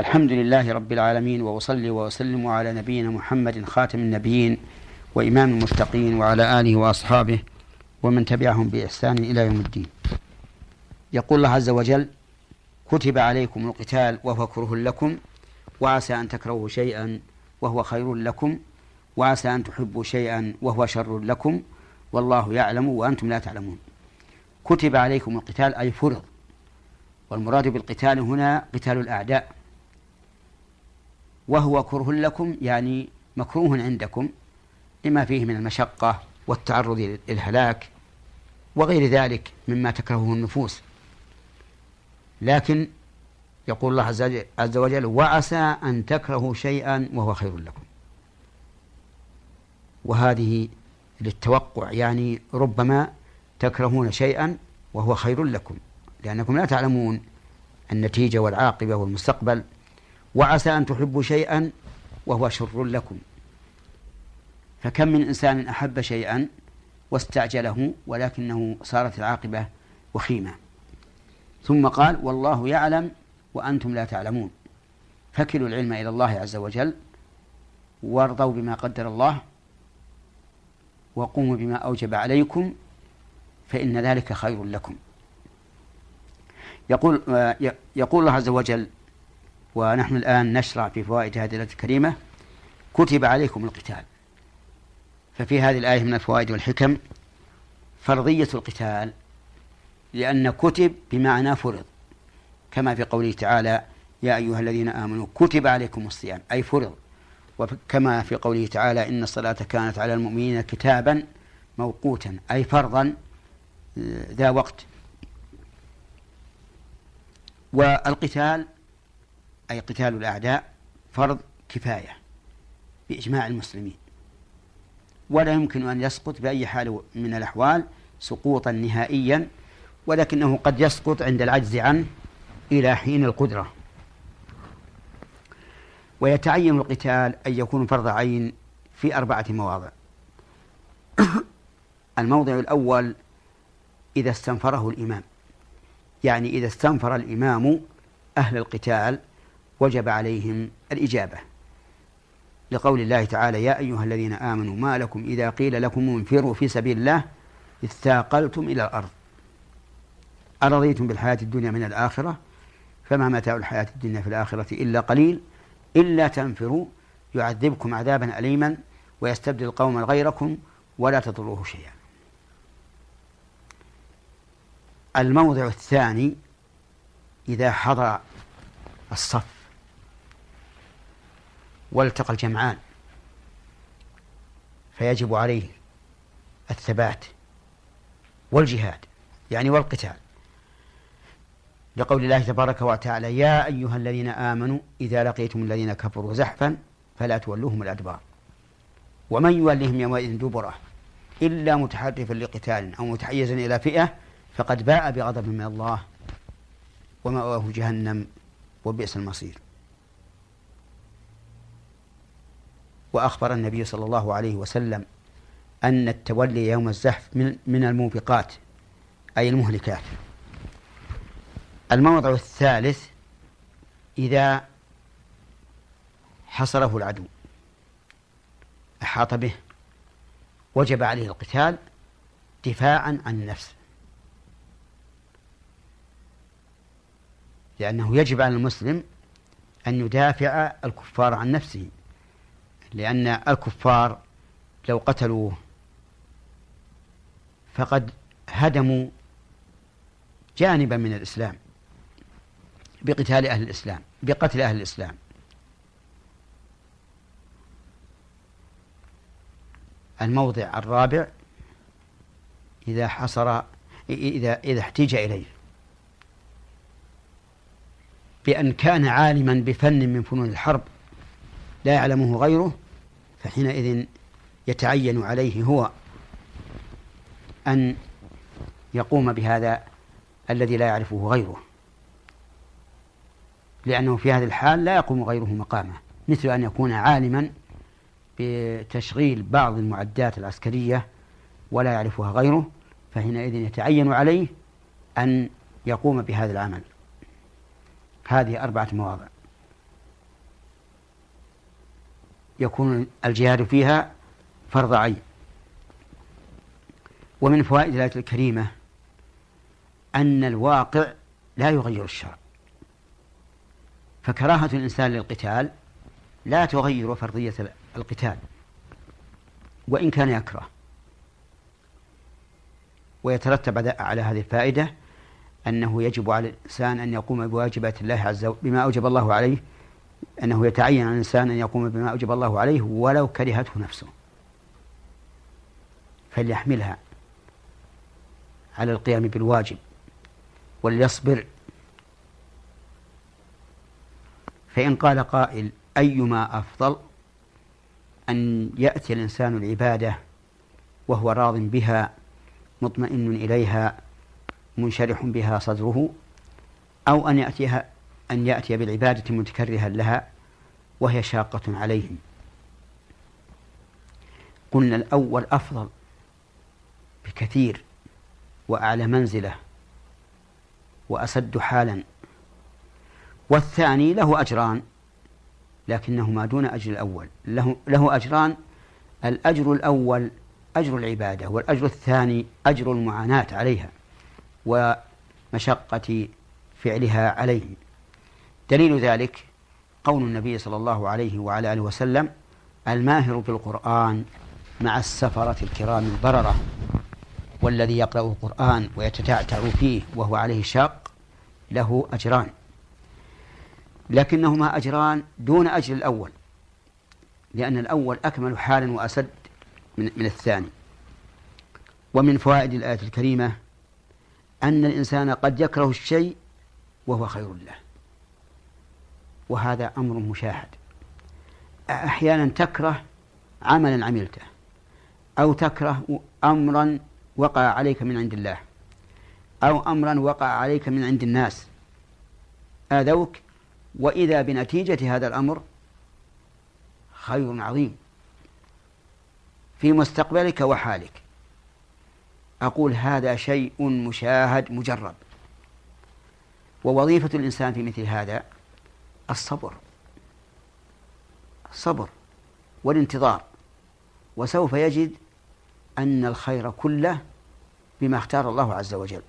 الحمد لله رب العالمين وأصلي وأسلم على نبينا محمد خاتم النبيين وإمام المتقين وعلى آله وأصحابه ومن تبعهم بإحسان إلى يوم الدين. يقول الله عز وجل كتب عليكم القتال وهو كره لكم وعسى أن تكرهوا شيئا وهو خير لكم وعسى أن تحبوا شيئا وهو شر لكم والله يعلم وأنتم لا تعلمون. كتب عليكم القتال أي فرض والمراد بالقتال هنا قتال الأعداء. وهو كره لكم يعني مكروه عندكم لما فيه من المشقة والتعرض للهلاك وغير ذلك مما تكرهه النفوس. لكن يقول الله عز وجل وعسى أن تكرهوا شيئا وهو خير لكم. وهذه للتوقع يعني ربما تكرهون شيئا وهو خير لكم لأنكم لا تعلمون النتيجة والعاقبة والمستقبل. وعسى أن تحبوا شيئا وهو شر لكم. فكم من إنسان أحب شيئا واستعجله ولكنه صارت العاقبة وخيمة. ثم قال والله يعلم وأنتم لا تعلمون. فكلوا العلم إلى الله عز وجل وارضوا بما قدر الله وقوموا بما أوجب عليكم فإن ذلك خير لكم. يقول يقول الله عز وجل ونحن الآن نشرع في فوائد هذه الآية الكريمة. كتب عليكم القتال. ففي هذه الآية من الفوائد والحكم فرضية القتال لأن كتب بمعنى فرض. كما في قوله تعالى يا أيها الذين آمنوا كتب عليكم الصيام أي فرض. وكما في قوله تعالى إن الصلاة كانت على المؤمنين كتابا موقوتا أي فرضا ذا وقت. والقتال أي قتال الأعداء فرض كفاية بإجماع المسلمين. ولا يمكن أن يسقط بأي حال من الأحوال سقوطا نهائيا ولكنه قد يسقط عند العجز عنه إلى حين القدرة. ويتعين القتال أن يكون فرض عين في أربعة مواضع. الموضع الأول إذا استنفره الإمام. يعني إذا استنفر الإمام أهل القتال وجب عليهم الإجابة. لقول الله تعالى يا أيها الذين آمنوا ما لكم إذا قيل لكم انفروا في سبيل الله اثاقلتم إلى الأرض. أرضيتم بالحياة الدنيا من الآخرة؟ فما متاع الحياة الدنيا في الآخرة إلا قليل. إلا تنفروا يعذبكم عذابا أليما ويستبدل قوما غيركم ولا تضروه شيئا. الموضع الثاني إذا حضر الصف. والتقى الجمعان. فيجب عليه الثبات والجهاد يعني والقتال. لقول الله تبارك وتعالى يا أيها الذين آمنوا إذا لقيتم الذين كفروا زحفا فلا تولوهم الأدبار. ومن يولهم يومئذ دبره إلا متحرفا لقتال أو متحيزا إلى فئة فقد باء بغضب من الله ومأواه جهنم وبئس المصير. وأخبر النبي صلى الله عليه وسلم أن التولي يوم الزحف من من الموبقات أي المهلكات. الموضع الثالث إذا حصره العدو أحاط به وجب عليه القتال دفاعا عن النفس. لأنه يجب على المسلم أن يدافع الكفار عن نفسه. لأن الكفار لو قتلوه فقد هدموا جانبا من الإسلام بقتال أهل الإسلام بقتل أهل الإسلام. الموضع الرابع إذا حصر إذا إذا احتيج إليه. بأن كان عالما بفن من فنون الحرب لا يعلمه غيره فحينئذ يتعين عليه هو أن يقوم بهذا الذي لا يعرفه غيره. لأنه في هذه الحال لا يقوم غيره مقامه مثل أن يكون عالما بتشغيل بعض المعدات العسكرية ولا يعرفها غيره فحينئذ يتعين عليه أن يقوم بهذا العمل. هذه أربعة مواضع. يكون الجهاد فيها فرض عين. ومن فوائد الآية الكريمة أن الواقع لا يغير الشرع. فكراهة الإنسان للقتال لا تغير فرضية القتال وإن كان يكره. ويترتب على هذه الفائدة أنه يجب على الإنسان أن يقوم بواجبات الله عز وجل بما أوجب الله عليه أنه يتعين على الإنسان أن يقوم بما أوجب الله عليه ولو كرهته نفسه. فليحملها على القيام بالواجب وليصبر. فإن قال قائل أيما أفضل أن يأتي الإنسان العبادة وهو راض بها مطمئن إليها منشرح بها صدره أو أن يأتيها أن يأتي بالعبادة متكرها لها وهي شاقة عليه قلنا الأول أفضل بكثير وأعلى منزلة وأسد حالا. والثاني له أجران لكنهما دون أجر الأول. له, له أجران الأجر الأول أجر العبادة والأجر الثاني أجر المعاناة عليها ومشقة فعلها عليه دليل ذلك قول النبي صلى الله عليه وعلى آله وسلم الماهر بالقرآن مع السفرة الكرام البررة والذي يقرأ القرآن ويتتعتع فيه وهو عليه شاق له أجران. لكنهما أجران دون أجر الأول لأن الأول أكمل حالا وأسد من, من الثاني. ومن فوائد الآية الكريمة أن الإنسان قد يكره الشيء وهو خير له. وهذا أمر مشاهد. أحيانا تكره عملا عملته أو تكره أمرا وقع عليك من عند الله أو أمرا وقع عليك من عند الناس. آذوك وإذا بنتيجة هذا الأمر خير عظيم. في مستقبلك وحالك. أقول هذا شيء مشاهد مجرب. ووظيفة الإنسان في مثل هذا الصبر. الصبر والانتظار. وسوف يجد أن الخير كله بما اختار الله عز وجل.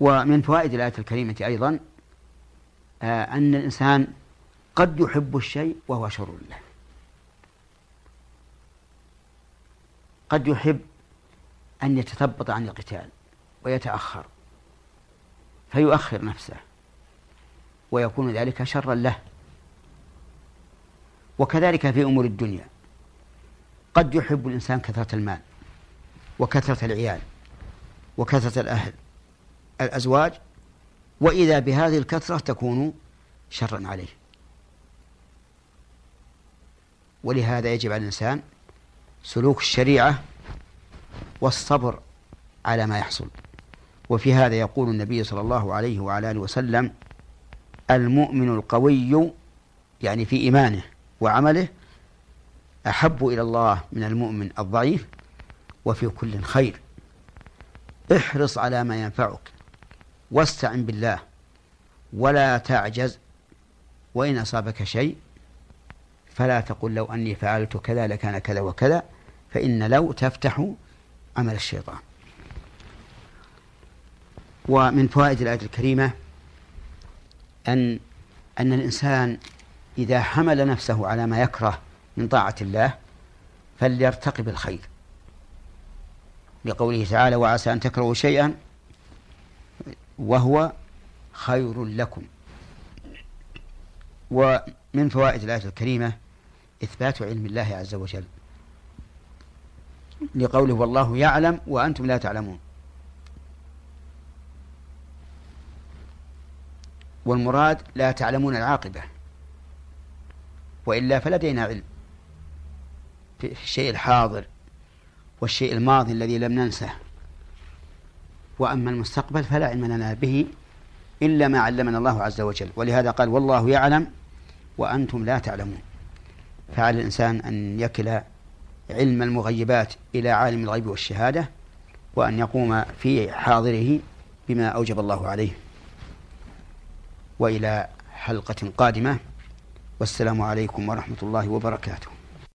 ومن فوائد الآية الكريمة أيضا آه، أن الإنسان قد يحب الشيء وهو شر له. قد يحب أن يتثبط عن القتال ويتأخر فيؤخر نفسه. ويكون ذلك شرا له. وكذلك في أمور الدنيا. قد يحب الإنسان كثرة المال وكثرة العيال وكثرة الأهل الأزواج وإذا بهذه الكثرة تكون شرا عليه. ولهذا يجب على الإنسان سلوك الشريعة والصبر على ما يحصل. وفي هذا يقول النبي صلى الله عليه وعلى آله وسلم المؤمن القوي يعني في إيمانه وعمله أحب إلى الله من المؤمن الضعيف وفي كل خير. احرص على ما ينفعك واستعن بالله ولا تعجز وإن أصابك شيء فلا تقل لو أني فعلت كذا لكان كذا وكذا فإن لو تفتح عمل الشيطان. ومن فوائد الآية الكريمة أن أن الإنسان إذا حمل نفسه على ما يكره من طاعة الله فليرتقب الخير لقوله تعالى وعسى أن تكرهوا شيئا وهو خير لكم. ومن فوائد الآية الكريمة إثبات علم الله عز وجل لقوله والله يعلم وأنتم لا تعلمون. والمراد لا تعلمون العاقبة وإلا فلدينا علم في الشيء الحاضر والشيء الماضي الذي لم ننسه. وأما المستقبل فلا علم لنا به إلا ما علمنا الله عز وجل. ولهذا قال والله يعلم وأنتم لا تعلمون. فعلى الإنسان أن يكل علم المغيبات إلى عالم الغيب والشهادة وأن يقوم في حاضره بما أوجب الله عليه. وإلى حلقة قادمة. والسلام عليكم ورحمة الله وبركاته.